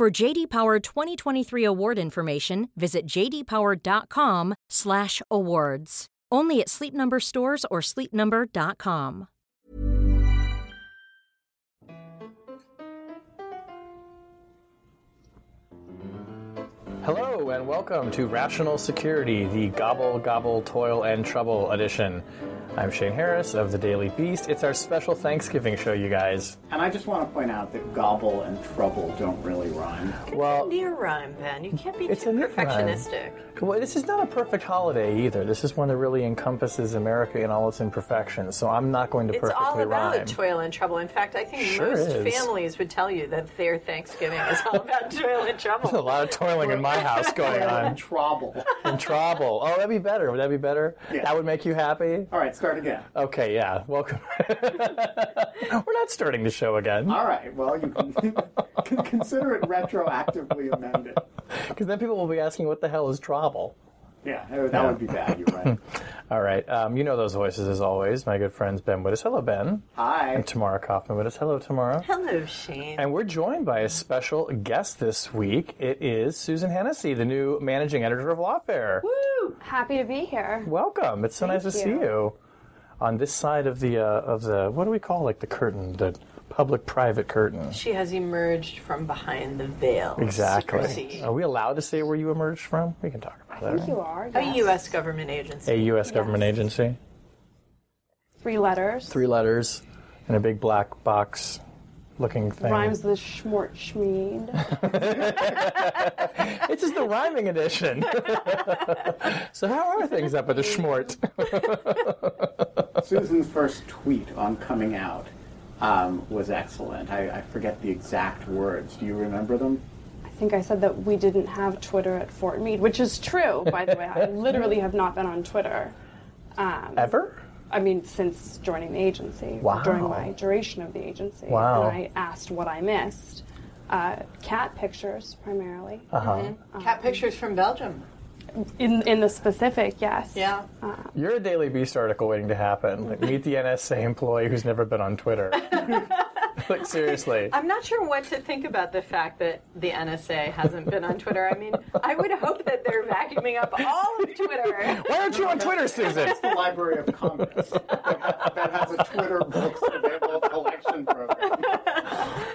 For JD Power 2023 award information, visit jdpower.com/awards. Only at Sleep Number stores or sleepnumber.com. Hello and welcome to Rational Security, the Gobble Gobble Toil and Trouble edition. I'm Shane Harris of the Daily Beast. It's our special Thanksgiving show, you guys. And I just want to point out that gobble and trouble don't really rhyme. Well, near rhyme, Ben. You can't be It's too a near rhyme. perfectionistic. well, this is not a perfect holiday either. This is one that really encompasses America in all its imperfections. So I'm not going to It's perfectly all about rhyme. toil and trouble. In fact, I think Sure most is. families would tell you that their Thanksgiving is all about toil and trouble. There's a lot of toiling in my house going on. Trouble. And trouble. Oh, that'd be better. Would that be better? Yeah. That would make you happy? All right, start again. Okay, yeah. Welcome. We're not starting the show again. All right, well, you can, can consider it retroactively amended. Because then people will be asking, what the hell is trouble? Yeah, that would be bad. You're right. All right. Um, you know those voices as always. My good friends Ben Wittes. Hello, Ben. Hi. And Tamara Cofman Wittes. Hello, Tamara. Hello, Shane. And we're joined by a special guest this week. It is Susan Hennessey, the new managing editor of Lawfare. Woo! Happy to be here. Welcome. It's so nice to see you. You. On this side of the uh, of the what do we call like the curtain, the public-private curtain. She has emerged from behind the veil. Exactly. secrecy. Are we allowed to say where you emerged from? We can talk about that. I think you are. A. U.S. government agency. A U.S. government agency. Three letters. Three letters in a big black box looking thing. Rhymes with Schmort Schmied. This is the rhyming edition. so how are things up at the Schmort? Susan's first tweet on coming out um, was excellent. I, I forget the exact words. Do you remember them? I think I said that we didn't have Twitter at Fort Meade, which is true, by the way. I literally have not been on Twitter. Um, Ever? I mean, since joining the agency, Wow. during my duration of the agency. Wow. And I asked what I missed. Uh, cat pictures, primarily. Uh-huh. Cat pictures from Belgium. In, in the specific, yes. Yeah. You're a Daily Beast article waiting to happen. Like, meet the NSA employee who's never been on Twitter. like seriously. I'm not sure what to think about the fact that the NSA hasn't been on Twitter. I mean, I would hope that they're vacuuming up all of Twitter. Why aren't you on Twitter, Susan? It's the Library of Congress that, that has a Twitter books available collection program.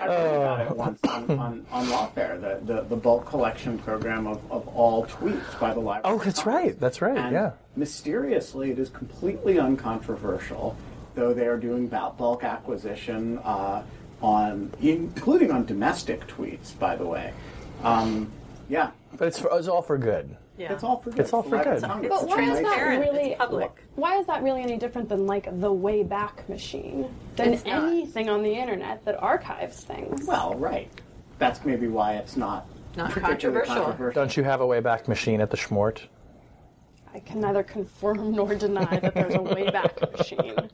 I read about it once on, on, on Lawfare, the, the, the bulk collection program of, of all tweets by the Library. Oh, that's Congress. right. That's right. And yeah. mysteriously, it is completely uncontroversial, though they are doing bulk bulk acquisition uh, on, including on domestic tweets, by the way. Um, yeah, But it's, for, it's all for good. Yeah. it's all for good. It's all for good. But It's why is that transparent. really public. Why is that really any different than like the Wayback Machine? Than It's not. anything on the internet that archives things? Well, right. That's maybe why it's not Not particularly controversial. controversial. Don't you have a Wayback Machine at the Schmort? I can neither confirm nor deny that there's a Wayback Machine.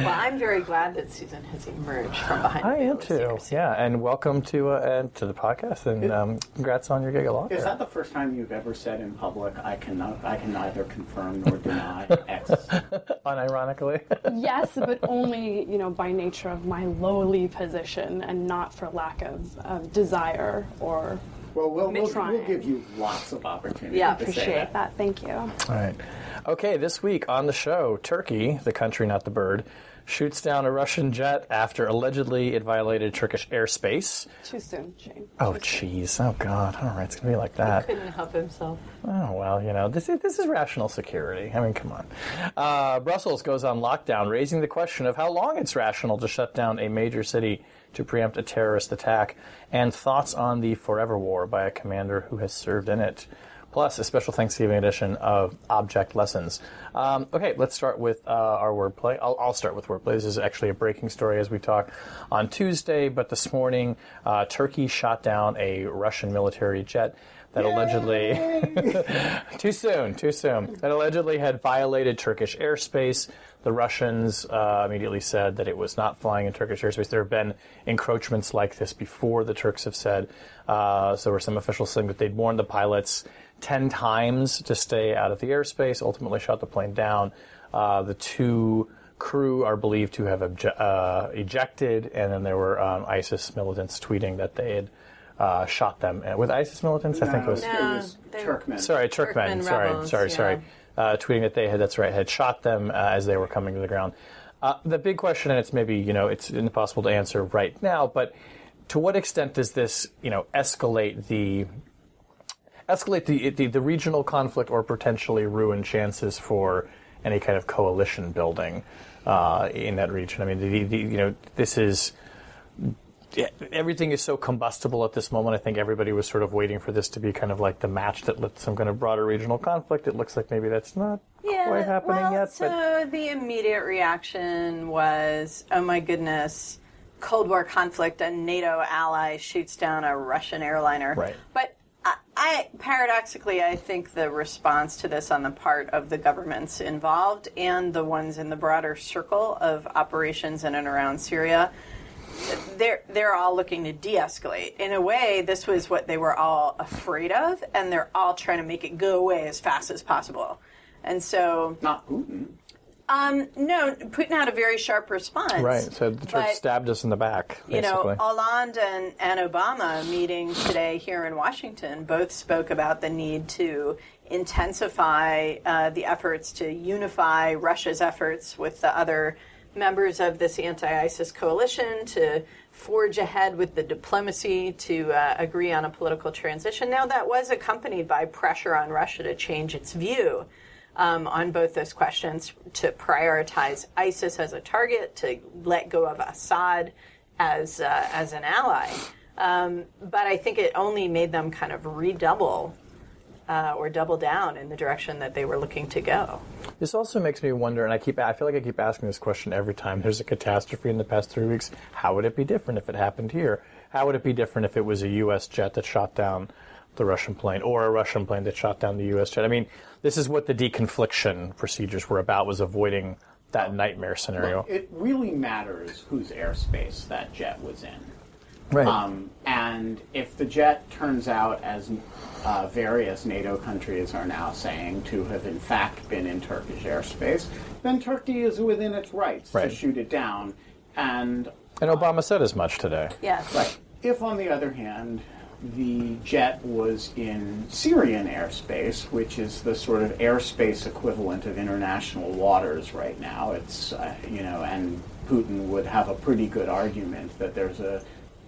Well, I'm very glad that Susan has emerged from behind I the veil am too. secrecy. Yeah, and welcome to uh, and to the podcast, and um, congrats on your gig at Lawfare. Is that the first time you've ever said in public, "I cannot, I can neither confirm nor deny X"? Unironically. yes, but only you know by nature of my lowly position and not for lack of, of desire or Well, we'll, we'll, we'll give you lots of opportunity Yeah, appreciate that. that. Thank you. All right. Okay, this week on the show, Turkey, the country, not the bird, shoots down a Russian jet after allegedly it violated Turkish airspace. Too soon, Shane. Oh, jeez. Oh, God. All right, it's going to be like that. He Couldn't help himself. Oh, well, you know, this is, this is rational security. I mean, come on. Uh, Brussels goes on lockdown, raising the question of how long it's rational to shut down a major city to preempt a terrorist attack, and thoughts on the Forever War by a commander who has served in it. plus a special Thanksgiving edition of Object Lessons. Um, okay, let's start with uh, our wordplay. I'll, I'll start with wordplay. This is actually a breaking story as we talk on Tuesday, but this morning, uh, Turkey shot down a Russian military jet that allegedly too soon, too soon. That allegedly had violated Turkish airspace. The Russians uh, immediately said that it was not flying in Turkish airspace. There have been encroachments like this before. The Turks have said. Uh, so there were some officials saying that they'd warned the pilots ten times to stay out of the airspace. Ultimately, shot the plane down. Uh, the two crew are believed to have obje- uh, ejected, and then there were um, ISIS militants tweeting that they had uh, shot them. With ISIS militants, I think it was. it was Turkmen. Sorry, Turkmen. Turkmen sorry, rebels, sorry, yeah. sorry. Uh, tweeting that they had, that's right, had shot them uh, as they were coming to the ground. Uh, the big question, and it's maybe, you know, it's impossible to answer right now, but to what extent does this, you know, escalate the escalate the, the, the regional conflict or potentially ruin chances for any kind of coalition building uh, in that region? I mean, the, the, you know, this is everything is so combustible at this moment. I think everybody was sort of waiting for this to be kind of like the match that lit some kind of broader regional conflict. It looks like maybe that's not quite happening well, yet. So but the immediate reaction was, "Oh my goodness, Cold War conflict, a NATO ally shoots down a Russian airliner." Right. But I, I paradoxically, I think the response to this on the part of the governments involved and the ones in the broader circle of operations in and around Syria they're they're all looking to de-escalate. In a way, this was what they were all afraid of, and they're all trying to make it go away as fast as possible. And so, Not Putin. um, no, Putin had a very sharp response. right, so the Turks but- stabbed us in the back. Basically. you know, Hollande and, and Obama meeting today here in Washington both spoke about the need to intensify uh, the efforts to unify Russia's efforts with the other members of this anti ISIS coalition to forge ahead with the diplomacy to uh, agree on a political transition. Now, that was accompanied by pressure on Russia to change its view um, on both those questions to prioritize ISIS as a target, to let go of Assad as uh, as an ally. Um, but I think it only made them kind of redouble uh, or double down in the direction that they were looking to go. This also makes me wonder, and I keep I feel like I keep asking this question every time there's a catastrophe in the past three weeks. How would it be different if it happened here? How would it be different if it was a U.S. jet that shot down the Russian plane, or a Russian plane that shot down the U.S. jet? I mean, this is what the deconfliction procedures were about: was avoiding that nightmare scenario. It really matters whose airspace that jet was in. Right. Um, and if the jet turns out, as uh, various NATO countries are now saying, to have in fact been in Turkish airspace, then Turkey is within its rights Right. to shoot it down. And and Obama said as much today. Yes. Right. If, on the other hand, the jet was in Syrian airspace, which is the sort of airspace equivalent of international waters right now, it's, uh, you know, and Putin would have a pretty good argument that there's a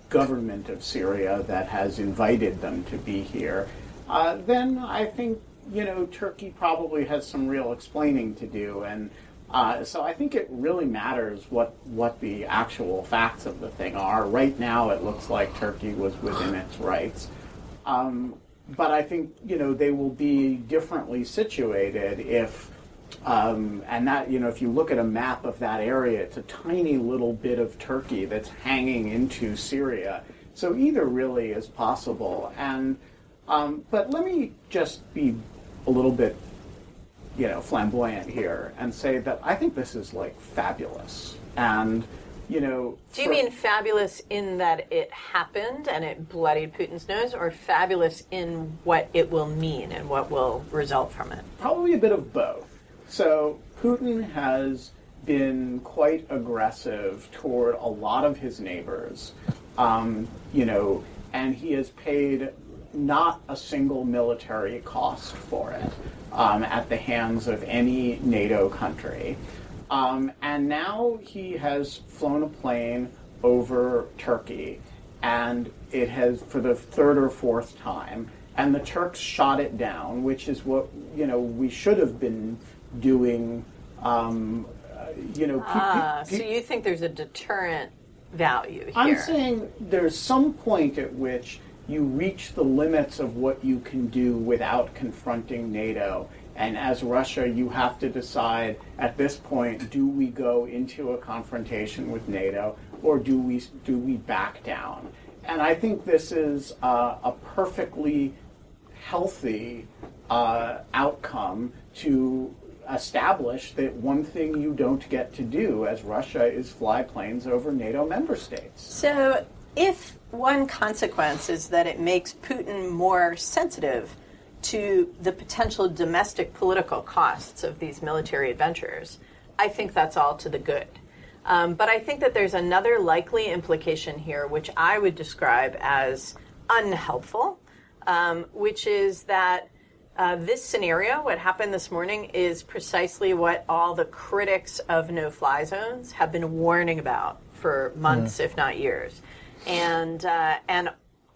government of Syria that has invited them to be here, uh, then I think, you know, Turkey probably has some real explaining to do. And uh, so I think it really matters what, what the actual facts of the thing are. Right now, it looks like Turkey was within its rights. Um, but I think you know they will be differently situated if, um, and that you know if you look at a map of that area, it's a tiny little bit of Turkey that's hanging into Syria. So either really is possible. And um, but let me just be a little bit you know, flamboyant here and say that I think this is like fabulous. And, you know, Do you for- mean fabulous in that it happened and it bloodied Putin's nose, or fabulous in what it will mean and what will result from it? probably a bit of both. So Putin has been quite aggressive toward a lot of his neighbors, um, you know, and he has paid not a single military cost for it um, at the hands of any NATO country. Um, and now he has flown a plane over Turkey, and it has for the third or fourth time, and the Turks shot it down, which is what you know we should have been doing. Um, uh, you know, pe- pe- Ah, pe- so you think there's a deterrent value here? I'm saying there's some point at which you reach the limits of what you can do without confronting NATO. And as Russia, you have to decide at this point: do we go into a confrontation with NATO, or do we do we back down? And I think this is uh, a perfectly healthy uh, outcome to establish that one thing you don't get to do as Russia is fly planes over NATO member states. So, if one consequence is that it makes Putin more sensitive to the potential domestic political costs of these military adventures, I think that's all to the good. Um, but I think that there's another likely implication here, which I would describe as unhelpful, um, which is that uh, this scenario, what happened this morning, is precisely what all the critics of no fly zones have been warning about for months, mm. if not years. And, uh, and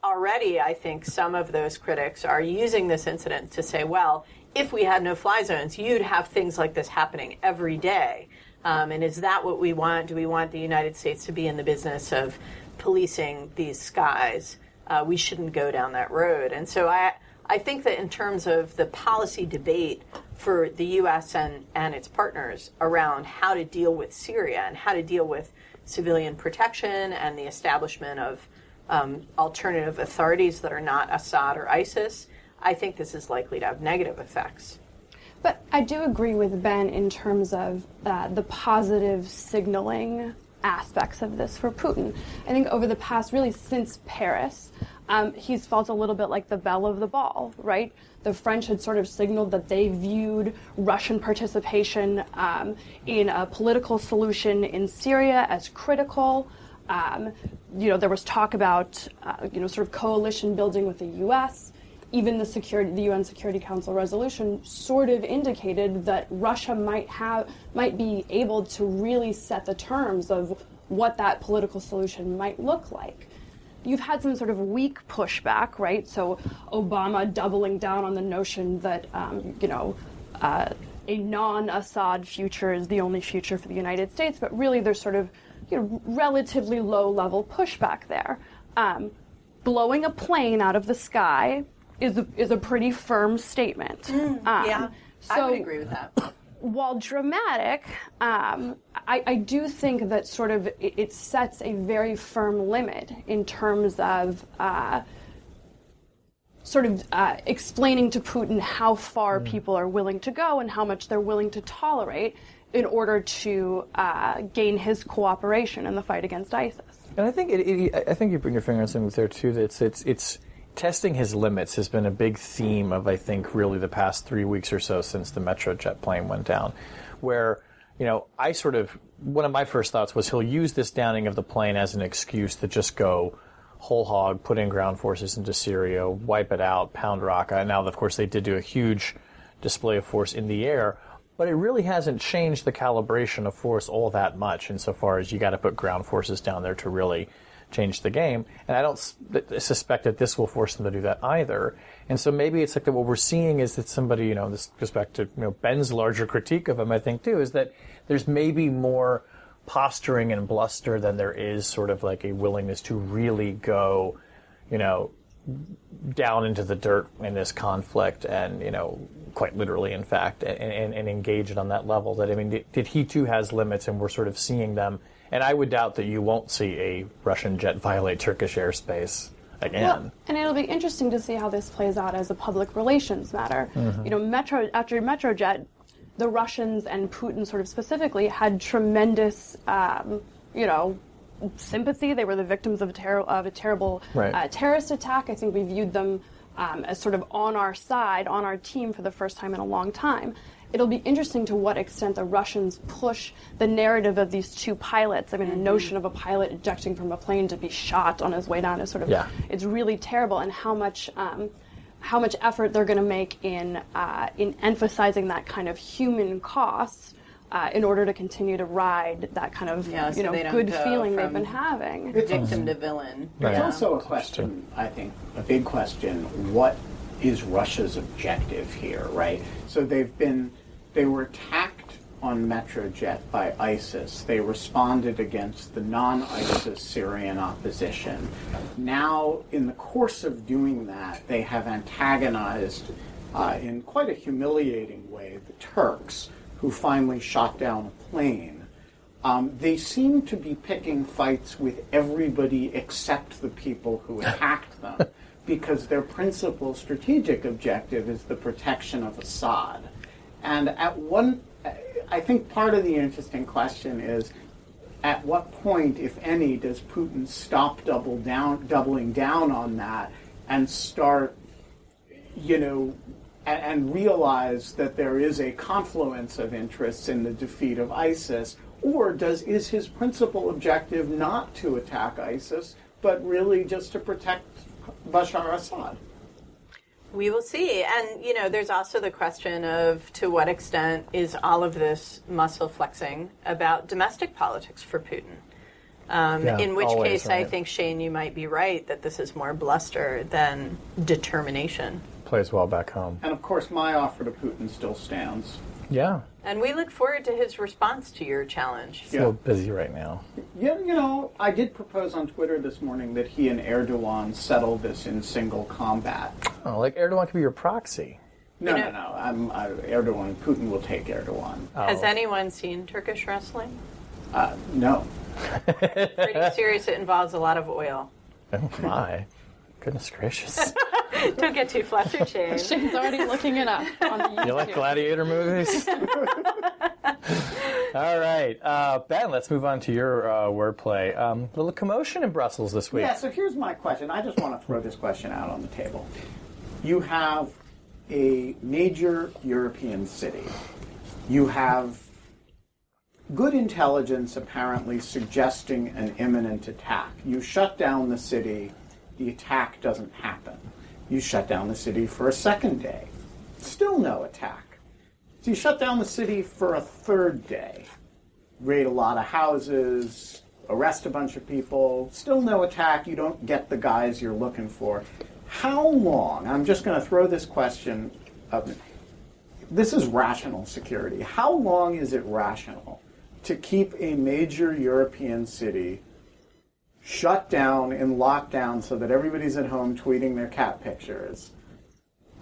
already, I think some of those critics are using this incident to say, well, if we had no fly zones, you'd have things like this happening every day. Um, and is that what we want? Do we want the United States to be in the business of policing these skies? Uh, we shouldn't go down that road. And so I, I think that in terms of the policy debate for the U.S. and, and its partners around how to deal with Syria and how to deal with civilian protection and the establishment of um, alternative authorities that are not Assad or ISIS, I think this is likely to have negative effects. But I do agree with Ben in terms of uh, the positive signaling aspects of this for Putin. I think over the past, really since Paris, um, he's felt a little bit like the belle of the ball, right? The French had sort of signaled that they viewed Russian participation um, in a political solution in Syria as critical. Um, you know, there was talk about, uh, you know, sort of coalition building with the U.S even the security, the UN Security Council resolution sort of indicated that Russia might have, might be able to really set the terms of what that political solution might look like. You've had some sort of weak pushback, right? So Obama doubling down on the notion that, um, you know, uh, a non-Assad future is the only future for the United States, but really there's sort of you know, relatively low-level pushback there. Um, blowing a plane out of the sky is a, is a pretty firm statement. Mm, um, yeah, so, I would agree with that. While dramatic, um, I, I, do think that sort of it, it, sets a very firm limit in terms of uh, sort of uh, explaining to Putin how far mm. people are willing to go and how much they're willing to tolerate in order to uh, gain his cooperation in the fight against ISIS. And I think it, it, I think you bring your finger on something there too. That it's it's it's testing his limits has been a big theme of I think really the past three weeks or so since the Metrojet plane went down, where you know I sort of one of my first thoughts was he'll use this downing of the plane as an excuse to just go whole hog, put in ground forces into Syria, wipe it out, pound Raqqa. And uh, now, of course, they did do a huge display of force in the air, but it really hasn't changed the calibration of force all that much insofar as you got to put ground forces down there to really change the game. And I don't suspect that this will force them to do that either. And so maybe it's like that what we're seeing is that somebody, you know, this goes back to, you know, Ben's larger critique of him, I think, too, is that there's maybe more posturing and bluster than there is sort of like a willingness to really go, you know, down into the dirt in this conflict and, you know, quite literally, in fact, and, and, and engage it on that level. That, I mean, did, he too has limits and we're sort of seeing them and I would doubt that you won't see a Russian jet violate Turkish airspace again. Well, and it'll be interesting to see how this plays out as a public relations matter. Mm-hmm. You know, Metro after Metrojet, the Russians and Putin sort of specifically had tremendous, um, you know, sympathy. They were the victims of a, ter- of a terrible right. uh, terrorist attack. I think we viewed them um, as sort of on our side, on our team for the first time in a long time it'll be interesting to what extent the Russians push the narrative of these two pilots. I mean, mm-hmm. the notion of a pilot ejecting from a plane to be shot on his way down is sort of yeah. it's really terrible, and how much. Um, how much effort they're going to make in uh, in emphasizing that kind of human cost uh, in order to continue to ride that kind of yeah, so you know good feeling they've been having. Victim to villain. Right. It's also a question, I think, a big question. What is Russia's objective here, right? So they've been, they were attacked on Metrojet by ISIS. They responded against the non ISIS Syrian opposition. Now, in the course of doing that, they have antagonized, uh, in quite a humiliating way, the Turks, who finally shot down a plane. Um, they seem to be picking fights with everybody except the people who attacked them because their principal strategic objective is the protection of Assad. And at one, I think part of the interesting question is at what point, if any, does Putin stop double down, doubling down on that and start, you know, and, and realize that there is a confluence of interests in the defeat of ISIS? Or does is his principal objective not to attack ISIS, but really just to protect Bashar Assad? We will see. And, you know, there's also the question of to what extent is all of this muscle flexing about domestic politics for Putin? Um, Yeah, in which always, case, I think, Shane, you might be right that this is more bluster than determination. Plays well back home. And of course, my offer to Putin still stands. Yeah. And we look forward to his response to your challenge. He's a little busy right now. Yeah, you know, I did propose on Twitter this morning that he and Erdogan settle this in single combat. Oh, like Erdogan could be your proxy. No, You no, know- no. I'm, I, Erdogan, Putin will take Erdogan. Has Oh. anyone seen Turkish wrestling? Uh, no. Pretty serious. It involves a lot of oil. Oh my. Goodness gracious. Don't get too flustered, Shane. Shane's already looking it up on the YouTube. You like gladiator movies? All right. Uh, ben, let's move on to your uh, wordplay. Um, little commotion in Brussels this week. Yeah, so here's my question. I just want to throw this question out on the table. You have a major European city. You have good intelligence apparently suggesting an imminent attack. You shut down the city, the attack doesn't happen. You shut down the city for a second day, still no attack. So you shut down the city for a third day, raid a lot of houses, arrest a bunch of people, still no attack, you don't get the guys you're looking for. How long? I'm just going to throw this question up. This is rational security. How long is it rational to keep a major European city shut down in lockdown so that everybody's at home tweeting their cat pictures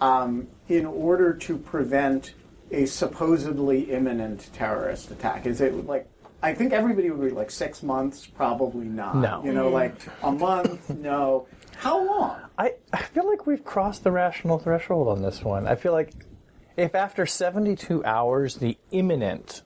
um, in order to prevent a supposedly imminent terrorist attack? Is it like I think everybody would be like six months? Probably not. No. You know, like a month? No. How long? I, I feel like we've crossed the rational threshold on this one. I feel like if after 72 hours the imminent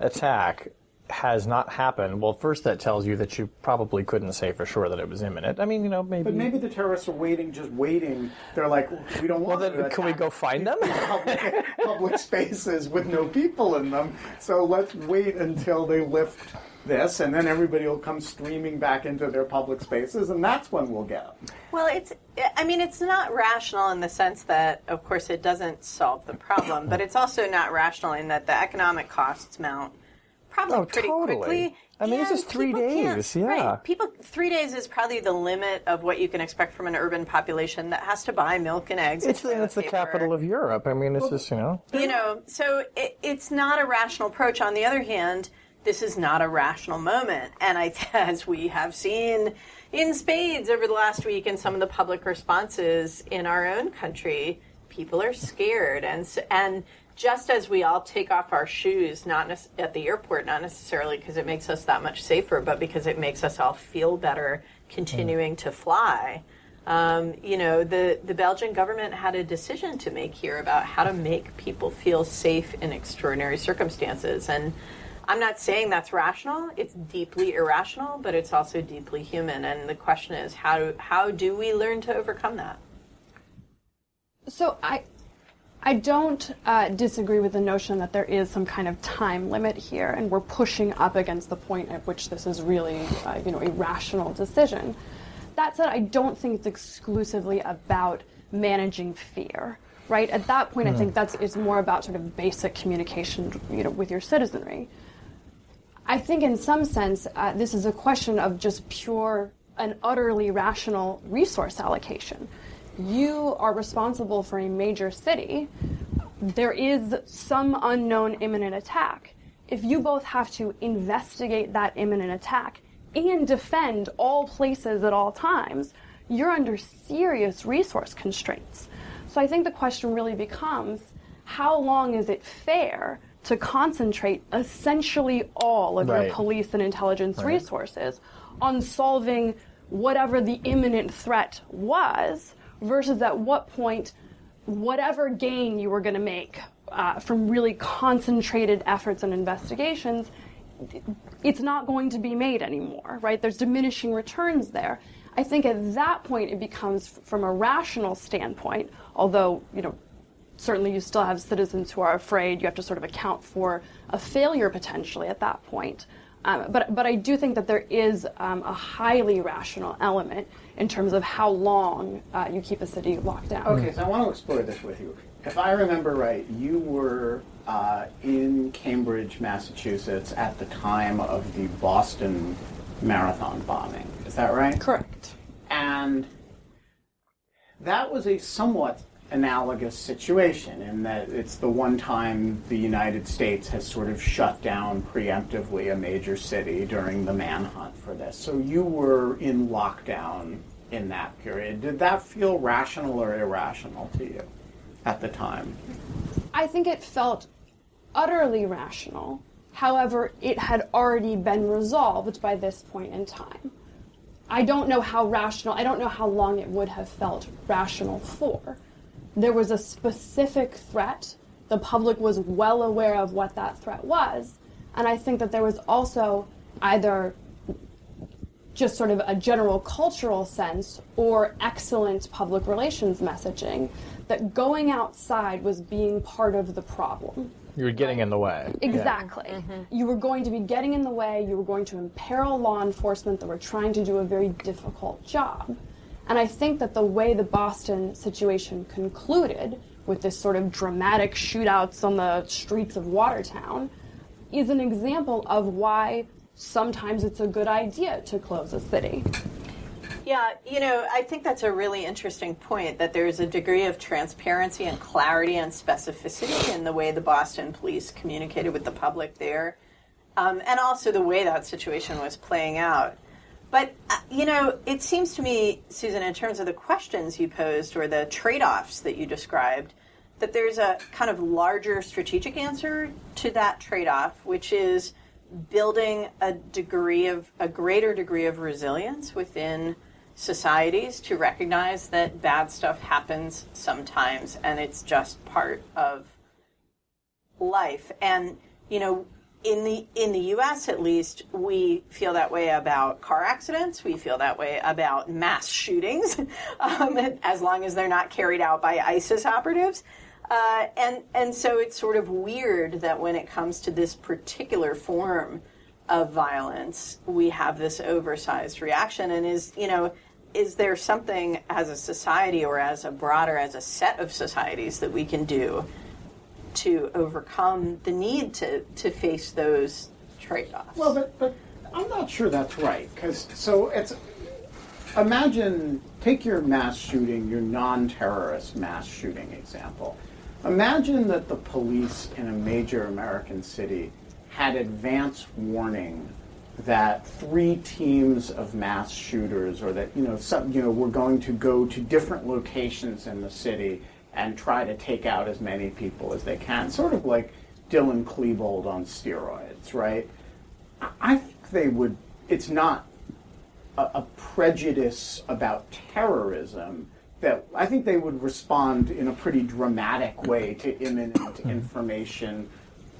attack has not happened, well, first that tells you that you probably couldn't say for sure that it was imminent. I mean, you know, maybe. But maybe the terrorists are waiting, just waiting. They're like, we don't want. well, then to can we go find them? public, public spaces with no people in them. So let's wait until they lift this, and then everybody will come streaming back into their public spaces, and that's when we'll get them. Well, it's, I mean, it's not rational in the sense that, of course, it doesn't solve the problem, but it's also not rational in that the economic costs mount probably Oh, pretty totally. quickly. I mean, this and is three days, yeah. Right. People, three days is probably the limit of what you can expect from an urban population that has to buy milk and eggs. It's, and the, it's the capital of Europe. I mean, it's just, you know. you know so it, it's not a rational approach on the other hand this is not a rational moment and i as we have seen in spades over the last week in some of the public responses in our own country people are scared and and just as we all take off our shoes not nec- at the airport not necessarily because it makes us that much safer but because it makes us all feel better continuing to fly um, you know, the, the Belgian government had a decision to make here about how to make people feel safe in extraordinary circumstances. And I'm not saying that's rational. It's deeply irrational, but it's also deeply human. And the question is, how, how do we learn to overcome that? So I, I don't uh, disagree with the notion that there is some kind of time limit here, and we're pushing up against the point at which this is really, uh, you know, a rational decision. That said, I don't think it's exclusively about managing fear. Right at that point, I think that's it's more about sort of basic communication, you know, with your citizenry. I think, in some sense, uh, this is a question of just pure and utterly rational resource allocation. You are responsible for a major city. There is some unknown imminent attack. if you both have to investigate that imminent attack and defend all places at all times, you're under serious resource constraints. So I think the question really becomes how long is it fair to concentrate essentially all of Right. your police and intelligence resources on solving whatever the imminent threat was versus at what point whatever gain you were going to make uh, from really concentrated efforts and investigations it's not going to be made anymore, right? There's diminishing returns there. I think at that point it becomes, from a rational standpoint, although, you know, certainly you still have citizens who are afraid, you have to sort of account for a failure potentially at that point. Um, but, but I do think that there is um, a highly rational element in terms of how long uh, you keep a city locked down. Okay, so I want to explore this with you. If I remember right, you were uh, in Cambridge, Massachusetts at the time of the Boston Marathon bombing. Is that right? Correct. And that was a somewhat analogous situation in that it's the one time the United States has sort of shut down preemptively a major city during the manhunt for this. So you were in lockdown in that period. Did that feel rational or irrational to you at the time? I think it felt utterly rational. However, it had already been resolved by this point in time. I don't know how rational, I don't know how long it would have felt rational for. There was a specific threat. The public was well aware of what that threat was. And I think that there was also either just sort of a general cultural sense or excellent public relations messaging that going outside was being part of the problem. You were getting in the way. Exactly. Mm-hmm. You were going to be getting in the way, you were going to imperil law enforcement that were trying to do a very difficult job. And I think that the way the Boston situation concluded, with this sort of dramatic shootouts on the streets of Watertown, is an example of why sometimes it's a good idea to close a city. Yeah, you know, I think that's a really interesting point that there's a degree of transparency and clarity and specificity in the way the Boston police communicated with the public there, um, and also the way that situation was playing out. But, uh, you know, it seems to me, Susan, in terms of the questions you posed or the trade offs that you described, that there's a kind of larger strategic answer to that trade off, which is building a degree of a greater degree of resilience within societies to recognize that bad stuff happens sometimes and it's just part of life. And you know in the in the US at least we feel that way about car accidents we feel that way about mass shootings um, as long as they're not carried out by ISIS operatives uh, and and so it's sort of weird that when it comes to this particular form of violence, we have this oversized reaction. And is you know, is there something as a society or as a broader as a set of societies that we can do to overcome the need to to face those trade-offs? Well, but, but I'm not sure that's right because so it's imagine take your mass shooting, your non-terrorist mass shooting example. Imagine that the police in a major American city had advance warning that three teams of mass shooters or that you know some you know were going to go to different locations in the city and try to take out as many people as they can sort of like Dylan Klebold on steroids right? I think they would it's not a, a prejudice about terrorism that I think they would respond in a pretty dramatic way to imminent hmm. information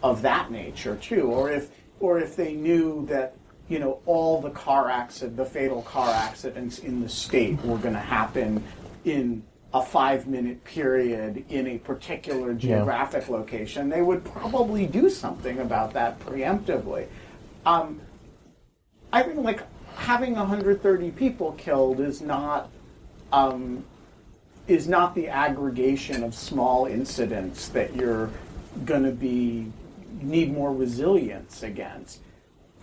of that nature too, or if or if they knew that you know all the car accident, the fatal car accidents in the state were going to happen in a five minute period in a particular geographic location, they would probably do something about that preemptively. Um, I think like having 130 people killed is not um, is not the aggregation of small incidents that you're going to be need more resilience against.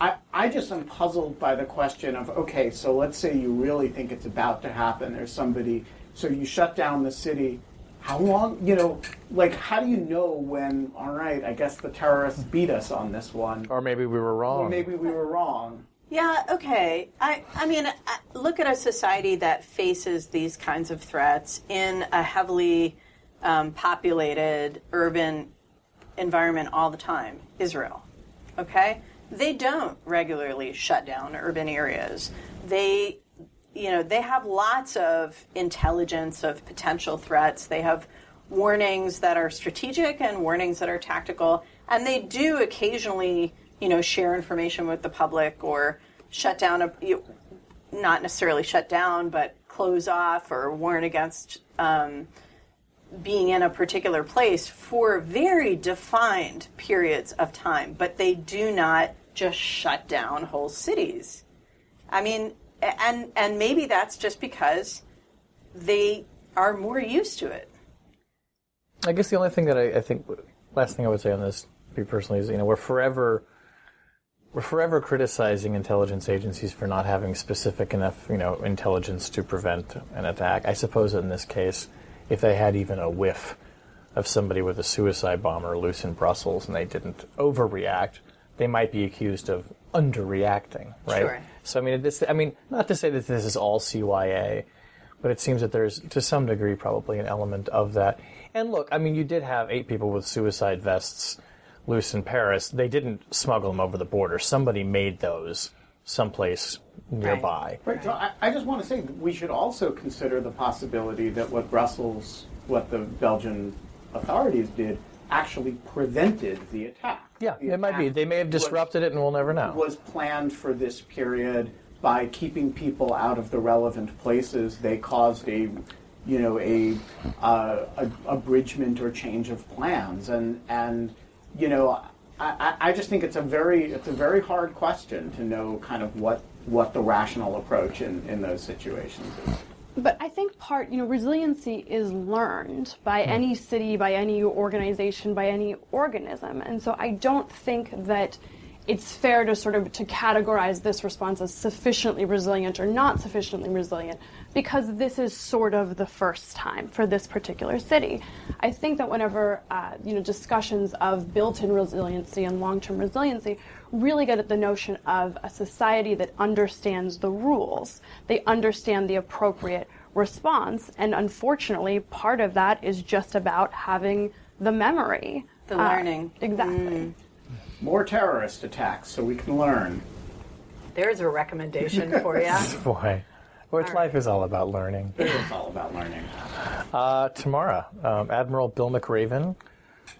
I, I just am puzzled by the question of okay, so let's say you really think it's about to happen. There's somebody, so you shut down the city, how long, you know, like how do you know when? All right, I guess the terrorists beat us on this one, Or maybe we were wrong. or maybe we were wrong. Yeah, okay. I, I mean, look at a society that faces these kinds of threats in a heavily um, populated urban environment all the time Israel. Okay? They don't regularly shut down urban areas. They, you know, they have lots of intelligence of potential threats. They have warnings that are strategic and warnings that are tactical. And they do occasionally, you know, share information with the public or shut down a, you, not necessarily shut down, but close off or warn against um, being in a particular place for very defined periods of time. But they do not just shut down whole cities. I mean, and and maybe that's just because they are more used to it. I guess the only thing that I, I think, last thing I would say on this, me personally, is you know we're forever, we're forever criticizing intelligence agencies for not having specific enough, you know, intelligence to prevent an attack. I suppose in this case, if they had even a whiff of somebody with a suicide bomber loose in Brussels and they didn't overreact, they might be accused of underreacting, right? Sure. So I mean, this, I mean, not to say that this is all CYA, but it seems that there's to some degree probably an element of that. And look, I mean, you did have eight people with suicide vests loose in Paris. They didn't smuggle them over the border. Somebody made those someplace nearby. Right. So I, I just want to say we should also consider the possibility that what Brussels, what the Belgian authorities did, actually prevented the attack. Yeah, The it might be. They may have was- disrupted it, and we'll never know. was planned for this period by keeping people out of the relevant places. They caused a, you know, a, uh, a abridgment or change of plans, and and you know, I, I I just think it's a very it's a very hard question to know kind of what what the rational approach in, in those situations is. But I think part, you know, resiliency is learned by any city, by any organization, by any organism. And so I don't think that it's fair to sort of to categorize this response as sufficiently resilient or not sufficiently resilient because this is sort of the first time for this particular city. I think that whenever uh, you know discussions of built-in resiliency and long-term resiliency really good at the notion of a society that understands the rules, they understand the appropriate response, and unfortunately, part of that is just about having the memory, The Uh, learning. exactly. More terrorist attacks so we can learn. There's a recommendation for you. Boy, which life is all about learning. It's all about learning. Uh, tomorrow, um, Admiral Bill McRaven,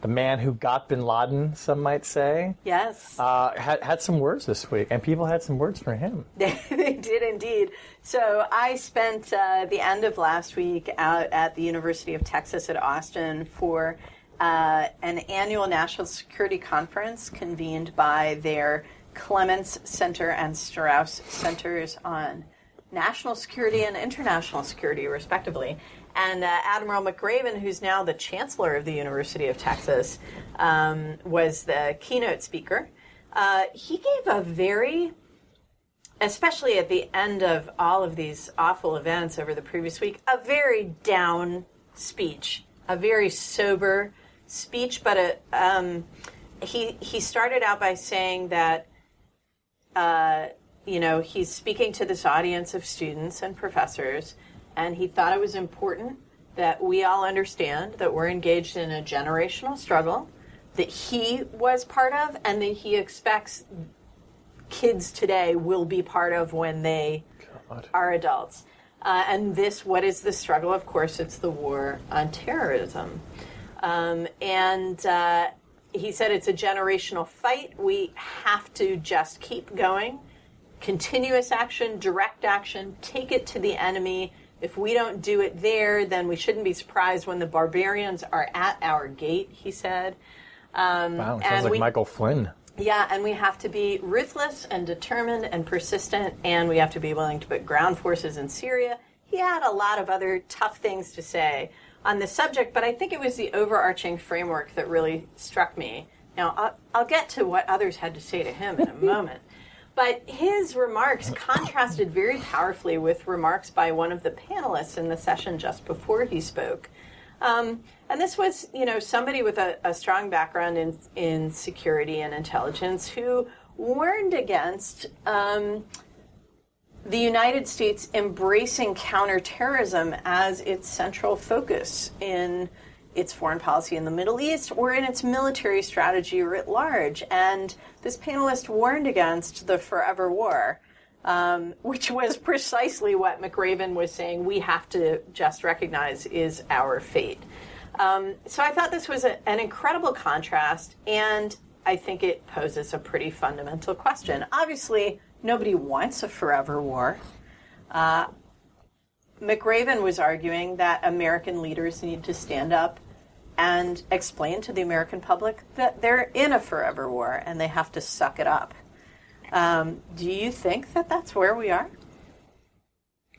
the man who got Bin Laden, some might say, yes. uh, had, had some words this week, and people had some words for him. they did indeed. So I spent uh, the end of last week out at the University of Texas at Austin for uh, an annual national security conference convened by their Clements Center and Strauss Centers on national security and international security, respectively. And uh, Admiral McRaven, who's now the chancellor of the University of Texas, um, was the keynote speaker. Uh, he gave a very especially at the end of all of these awful events over the previous week, a very down speech, a very sober speech. But a, um, he he started out by saying that, uh, you know, he's speaking to this audience of students and professors, and he thought it was important that we all understand that we're engaged in a generational struggle that he was part of, and that he expects kids today will be part of when they are adults. Uh, and this, what is the struggle? Of course, it's the war on terrorism. Um, and uh, he said it's a generational fight. We have to just keep going. Continuous action, direct action, take it to the enemy. If we don't do it there, then we shouldn't be surprised when the barbarians are at our gate, he said. Um, Wow, sounds and like we- Michael Flynn. yeah, and we have to be ruthless and determined and persistent, and we have to be willing to put ground forces in Syria. He had a lot of other tough things to say on this subject, but I think it was the overarching framework that really struck me. Now, I'll, I'll get to what others had to say to him in a moment. But his remarks contrasted very powerfully with remarks by one of the panelists in the session just before he spoke. Um, and this was, you know, somebody with a, a strong background in, in security and intelligence who warned against um, the United States embracing counterterrorism as its central focus in its foreign policy in the Middle East or in its military strategy writ large. And this panelist warned against the forever war. Um, which was precisely what McRaven was saying we have to just recognize is our fate. Um, so I thought this was a, an incredible contrast, and I think it poses a pretty fundamental question. Obviously, nobody wants a forever war. Uh, McRaven was arguing that American leaders need to stand up and explain to the American public that they're in a forever war and they have to suck it up. Um, do you think that that's where we are?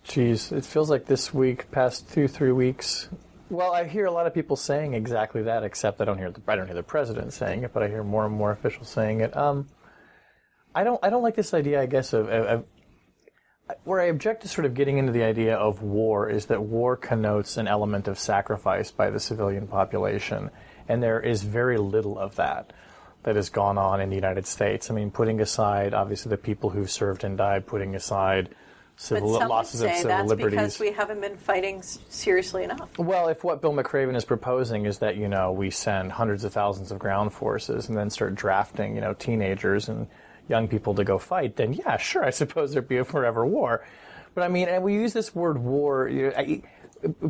Geez, it feels like this week, past two, three weeks. Well, I hear a lot of people saying exactly that, except I don't hear the I don't hear the president saying it, but I hear more and more officials saying it. Um, I don't I don't like this idea. I guess of, of, where I object to sort of getting into the idea of war is that war connotes an element of sacrifice by the civilian population, and there is very little of that that has gone on in the United States. I mean, putting aside obviously the people who served and died, putting aside civil but some losses would of say civil that's liberties. because we haven't been fighting seriously enough. Well, if what Bill McRaven is proposing is that you know we send hundreds of thousands of ground forces and then start drafting you know teenagers and young people to go fight, then yeah, sure, I suppose there'd be a forever war. But I mean, and we use this word war you know, I-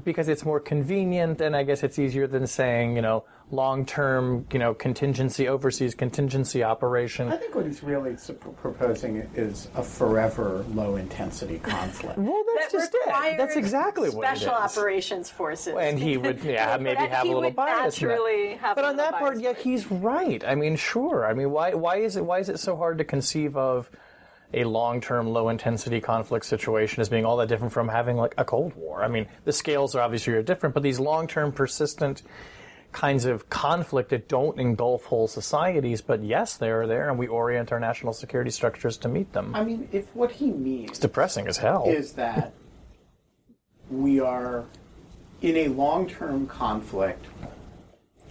because it's more convenient, and I guess it's easier than saying you know long-term you know contingency overseas contingency operation. I think what he's really sup- proposing is a forever low intensity conflict. Well, that's that just it. requires That's exactly what it is. special operations forces. and he would yeah maybe have a little would bias in naturally have but a on that part bias yeah he's right i mean sure i mean why why is it why is it so hard to conceive of a long-term low intensity conflict situation as being all that different from having like a cold war. I mean the scales are obviously different but these long-term persistent kinds of conflict that don't engulf whole societies but yes they are there and we orient our national security structures to meet them. I mean, if what he means it's depressing as hell. is that we are in a long term conflict,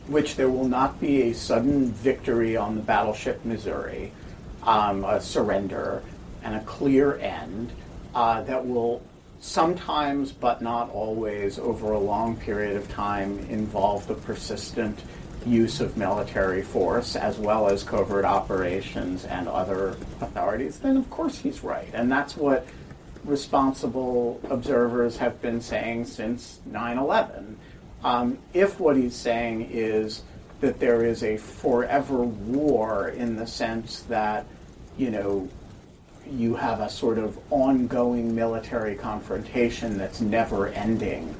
which there will not be a sudden victory on the battleship Missouri, um, a surrender, and a clear end uh, that will sometimes, but not always, over a long period of time, involve the persistent use of military force as well as covert operations and other authorities, then of course he's right. And that's what responsible observers have been saying since 9 11. Um, if what he's saying is that there is a forever war in the sense that, you know, you have a sort of ongoing military confrontation that's never ending.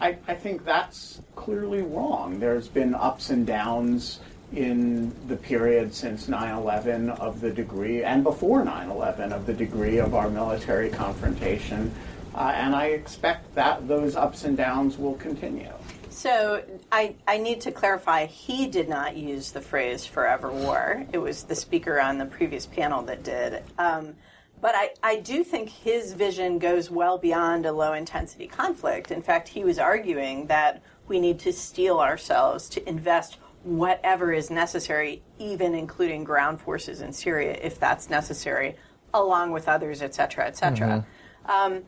I, I think that's clearly wrong. There's been ups and downs in the period since 9 11 of the degree, and before 9 11 of the degree of our military confrontation. Uh, and I expect that those ups and downs will continue. So I, I need to clarify, he did not use the phrase forever war. It was the speaker on the previous panel that did. Um, but I, I do think his vision goes well beyond a low intensity conflict. In fact, he was arguing that we need to steel ourselves to invest whatever is necessary, even including ground forces in Syria if that's necessary, along with others, et cetera, et cetera. Um,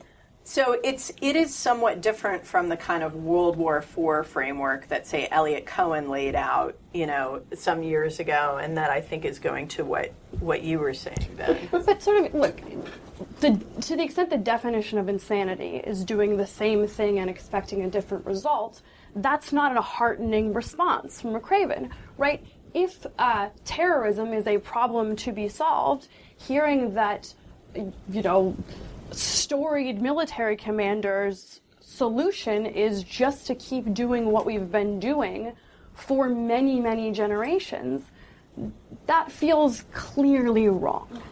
so it's it is somewhat different from the kind of World War IV framework that say Eliot Cohen laid out, you know, some years ago, and that I think is going to what what you were saying. Ben. But, but sort of look, the, to the extent the definition of insanity is doing the same thing and expecting a different result, that's not a heartening response from McRaven, right? If uh, terrorism is a problem to be solved, hearing that, you know, storied military commanders' solution is just to keep doing what we've been doing for many, many generations, that feels clearly wrong.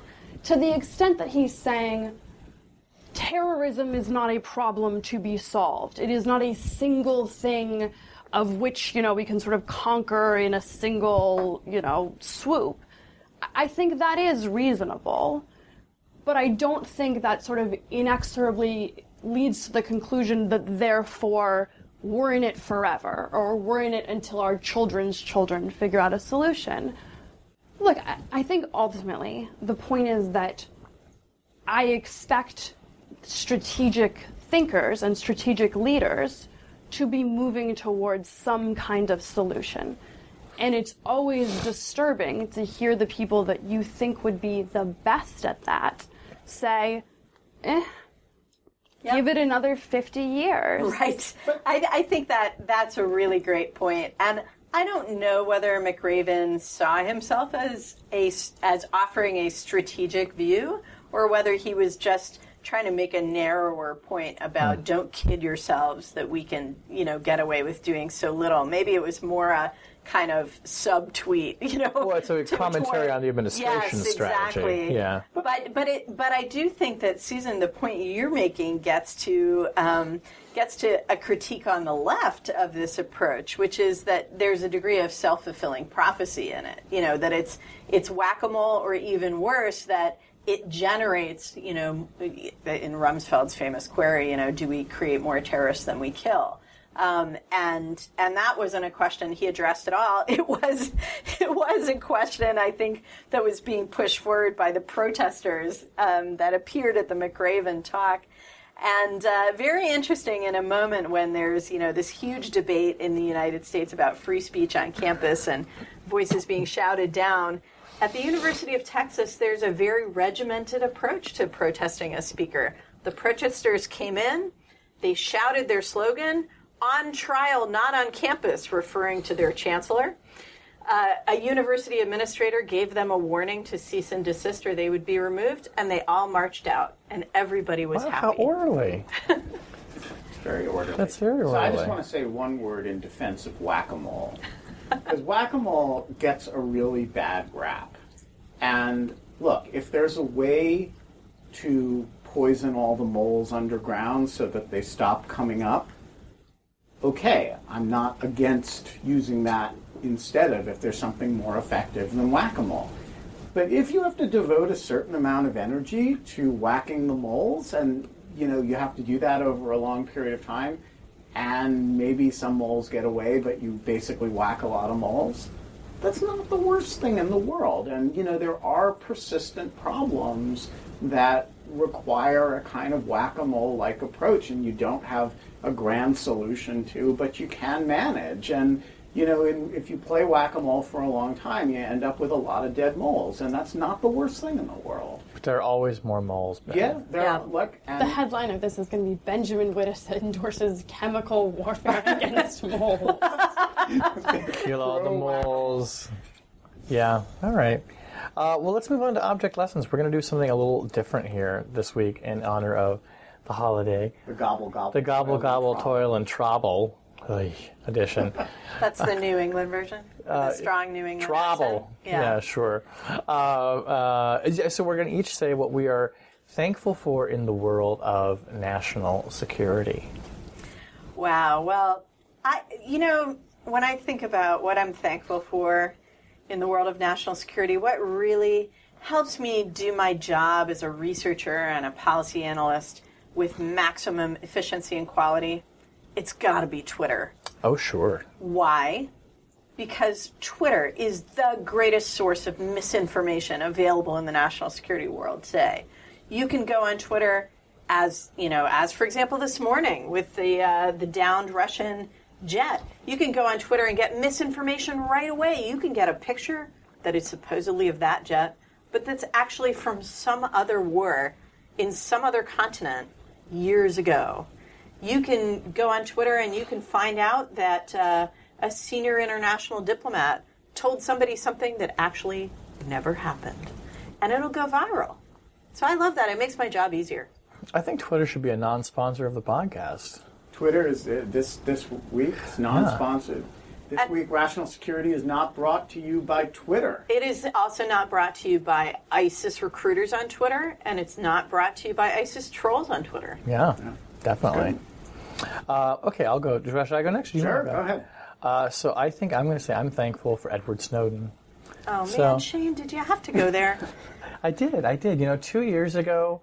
To the extent that he's saying terrorism is not a problem to be solved, it is not a single thing of which, you know, we can sort of conquer in a single, you know, swoop. I think that is reasonable, but I don't think that sort of inexorably leads to the conclusion that therefore we're in it forever or we're in it until our children's children figure out a solution. Look, I, think ultimately the point is that I expect strategic thinkers and strategic leaders to be moving towards some kind of solution. And it's always disturbing to hear the people that you think would be the best at that say, eh, Yep. give it another 50 years. Right. I, I think that that's a really great point. And I don't know whether McRaven saw himself as a as offering a strategic view or whether he was just trying to make a narrower point about don't kid yourselves that we can, you know, get away with doing so little. Maybe it was more a kind of subtweet, you know. Well, it's a commentary toward- on the administration yes, strategy. Exactly. Yeah. But but it but I do think that Susan, the point you're making gets to um, gets to a critique on the left of this approach, which is that there's a degree of self fulfilling prophecy in it. You know that it's it's whack a mole, or even worse that. It generates, you know, in Rumsfeld's famous query, you know, do we create more terrorists than we kill? Um, and and that wasn't a question he addressed at all. It was it was a question I think that was being pushed forward by the protesters um, that appeared at the McRaven talk. And uh, very interesting in a moment when there's you know this huge debate in the United States about free speech on campus and voices being shouted down. At the University of Texas, there's a very regimented approach to protesting a speaker. The protesters came in, they shouted their slogan, on trial, not on campus, referring to their chancellor. Uh, a university administrator gave them a warning to cease and desist or they would be removed, and they all marched out, and everybody was Wow, happy. how orderly. very orderly. That's very orderly. So I just want to say one word in defense of whack-a-mole, because whack-a-mole gets a really bad rap. And look, if there's a way to poison all the moles underground so that they stop coming up, okay, I'm not against using that instead of if there's something more effective than whack-a-mole. But if you have to devote a certain amount of energy to whacking the moles, and you know you have to do that over a long period of time, and maybe some moles get away, but you basically whack a lot of moles, that's not the worst thing in the world. And you know there are persistent problems that require a kind of whack-a-mole like approach, and you don't have a grand solution to, but you can manage. And you know, in, if you play whack-a-mole for a long time, you end up with a lot of dead moles, and that's not the worst thing in the world. But there are always more moles. Ben. Yeah, there Yeah. are. Look, and The headline of this is going to be Benjamin Wittes endorses chemical warfare against moles. Kill all the moles. Yeah. All right. Uh, well, let's move on to object lessons. We're going to do something a little different here this week in honor of the holiday. the gobble gobble. The gobble toil and gobble trouble. toil and trouble edition. That's the New England version. the strong New England. Version. Trouble. accent. Yeah, sure. Uh, uh, so we're going to each say what we are thankful for in the world of national security. Wow. Well, I you know when I think about what I'm thankful for in the world of national security, what really helps me do my job as a researcher and a policy analyst with maximum efficiency and quality, it's got to be Twitter. Oh, sure. Why? Because Twitter is the greatest source of misinformation available in the national security world today. You can go on Twitter as you know, as for example this morning with the uh, the downed Russian jet. You can go on Twitter and get misinformation right away. You can get a picture that is supposedly of that jet, but that's actually from some other war in some other continent years ago you can go on Twitter and you can find out that uh, a senior international diplomat told somebody something that actually never happened. And it'll go viral. So I love that. It makes my job easier. I think Twitter should be a non sponsor of the podcast. Twitter is uh, this this week it's non-sponsored. This And- week, rational security is not brought to you by Twitter. It is also not brought to you by ISIS recruiters on Twitter, and it's not brought to you by ISIS trolls on Twitter. Yeah, definitely. Uh, okay, I'll go. Should I go next? You Sure, wanna go ahead. Uh, so I think I'm going to say I'm thankful for Edward Snowden. Oh man, Shane, did you have to go there? I did. I did. You know, two years ago,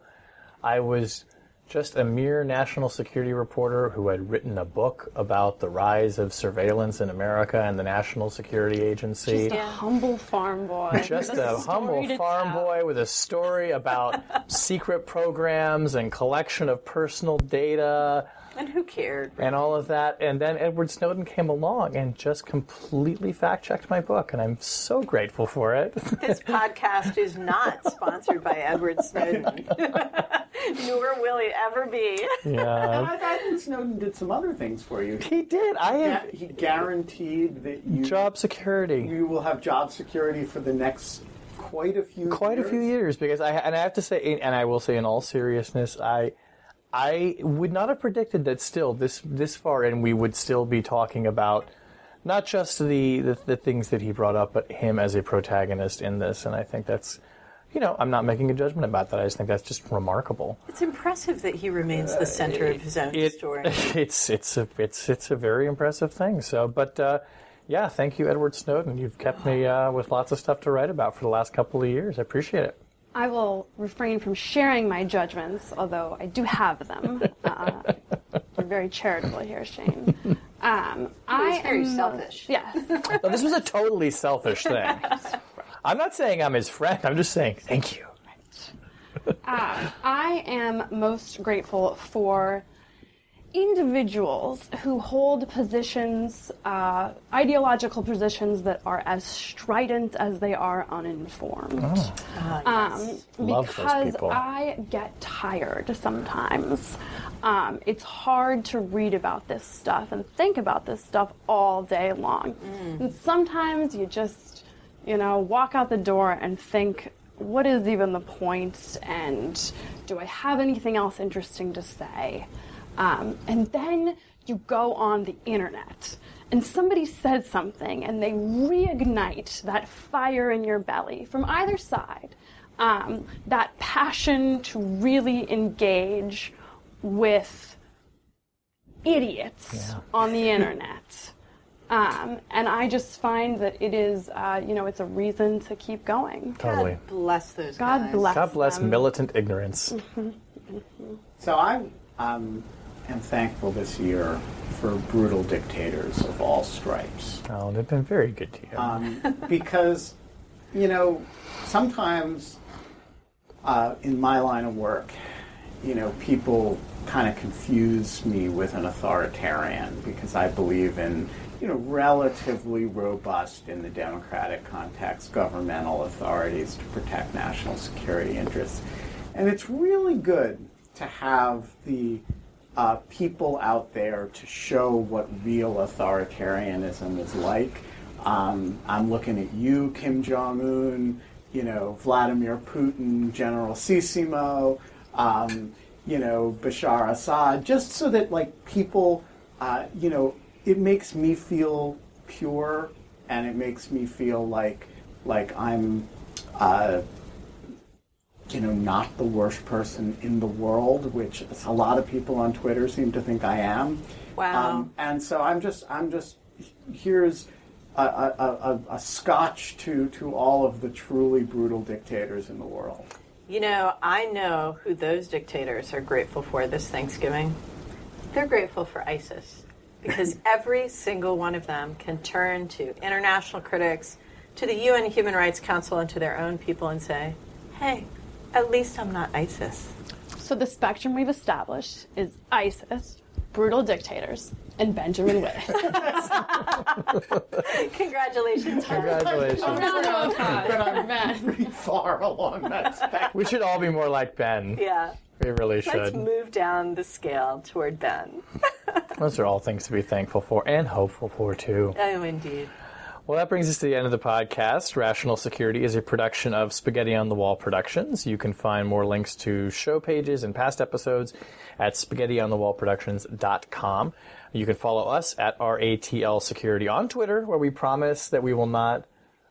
I was just a mere national security reporter who had written a book about the rise of surveillance in America and the National Security Agency. Just a humble farm boy. Just with a humble farm tell. boy with a story about secret programs and collection of personal data And who cared? and all of that. And then Edward Snowden came along and just completely fact checked my book, and I'm so grateful for it. This podcast is not sponsored by Edward Snowden, nor will it ever be. yeah, I, I think Snowden did some other things for you. he did. I He, have he guaranteed that you job security. you will have job security for the next quite a few quite a few years because I and I have to say and I will say in all seriousness I I would not have predicted that still this this far in we would still be talking about not just the, the the things that he brought up but him as a protagonist in this and I think that's you know I'm not making a judgment about that I just think that's just remarkable It's impressive that he remains the center of his own it, story. it's it's a it's it's a very impressive thing so but uh yeah, thank you, Edward Snowden. You've kept me uh, with lots of stuff to write about for the last couple of years. I appreciate it. I will refrain from sharing my judgments, although I do have them. Uh, you're very charitable here, Shane. Um, I am very am selfish. Yes. No, this was a totally selfish thing. I'm not saying I'm his friend. I'm just saying thank you. I am most grateful for individuals who hold positions, uh, ideological positions that are as strident as they are uninformed. um, Love those because. I get tired sometimes. Um, it's hard to read about this stuff and think about this stuff all day long. And sometimes you just, you know, walk out the door and think, what is even the point? And do I have anything else interesting to say? Um, and then you go on the internet and somebody says something and they reignite that fire in your belly from either side. Um, that passion to really engage with idiots Yeah. on the internet. Um, and I just find that it is, uh, you know, it's a reason to keep going. Totally. God bless those God guys. bless. God bless them. militant ignorance. So I um, am thankful this year for brutal dictators of all stripes. Oh, they've been very good to you. um, because you know sometimes uh, in my line of work you know people kind of confuse me with an authoritarian because i believe in you know relatively robust in the democratic context governmental authorities to protect national security interests and it's really good to have the uh, people out there to show what real authoritarianism is like. Um, I'm looking at you, Kim Jong Un, you know, Vladimir Putin, General Sisimo, um, you know, Bashar Assad, just so that like people, uh, you know, it makes me feel pure, and it makes me feel like like I'm. Uh, you know, not the worst person in the world, which a lot of people on Twitter seem to think I am. Wow. Um, and so I'm just, I'm just, here's a, a, a, a scotch to, to all of the truly brutal dictators in the world. You know, I know who those dictators are grateful for this Thanksgiving. They're grateful for ISIS because every single one of them can turn to international critics, to the UN Human Rights Council, and to their own people and say, hey, at least I'm not ISIS. So the spectrum we've established is ISIS, brutal dictators, and Benjamin Witt. Congratulations, Hannah. Congratulations. Round of applause for Ben. Pretty far along that spectrum. We should all be more like Ben. Yeah. We really should. Let's move down the scale toward Ben. Those are all things to be thankful for and hopeful for, too. Oh, indeed. Well, that brings us to the end of the podcast. Rational Security is a production of Spaghetti on the Wall Productions. You can find more links to show pages and past episodes at spaghettionthewallproductions.com. You can follow us at RATL Security on Twitter, where we promise that we will not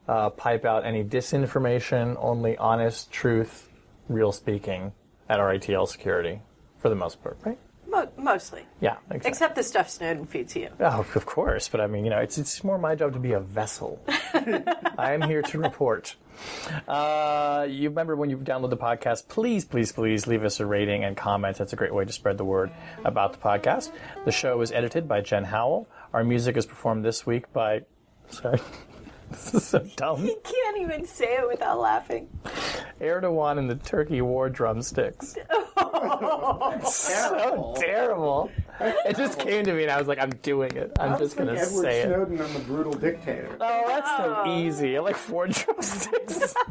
uh, pipe out any disinformation, only honest truth, real speaking at RATL Security, for the most part, right? Mo- mostly. Yeah, exactly. Except the stuff Snowden feeds you. Oh, of course, but I mean, you know, it's it's more my job to be a vessel. I am here to report. Uh, you remember when you download the podcast, please, please, please leave us a rating and comment. That's a great way to spread the word about the podcast. The show is edited by Jen Howell. Our music is performed this week by. Sorry. This is so dumb. He can't even say it without laughing. Erdogan and the Turkey war drumsticks. so terrible. It just came to me and I was like, I'm doing it. I'm Sounds just gonna Edward say it. Edward Snowden and the brutal dictator. Oh, that's so oh. easy. I like four drumsticks.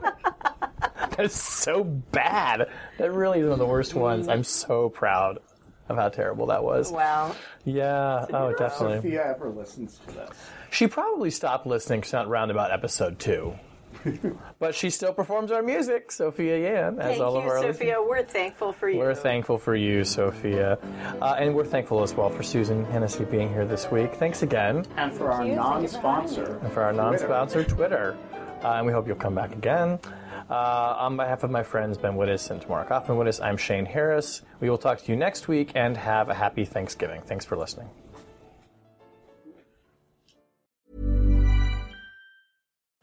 That's so bad. That really is one of the worst ones. I'm so proud of how terrible that was. Wow. Yeah. Oh, definitely. Sophia ever listens to this. She probably stopped listening around about episode two. but she still performs our music, Sophia Yan, as Thank all of you, our other- Sophia. We're thankful for you. We're thankful for you, Sophia. Uh, and we're thankful as well for Susan Hennessey being here this week. Thanks again. And for our you. Thank you for having non-sponsor, and for our non-sponsor Twitter. Uh, and we hope you'll come back again. Uh, on behalf of my friends Ben Wittes and Tamara Cofman Wittes, I'm Shane Harris. We will talk to you next week and have a happy Thanksgiving. Thanks for listening.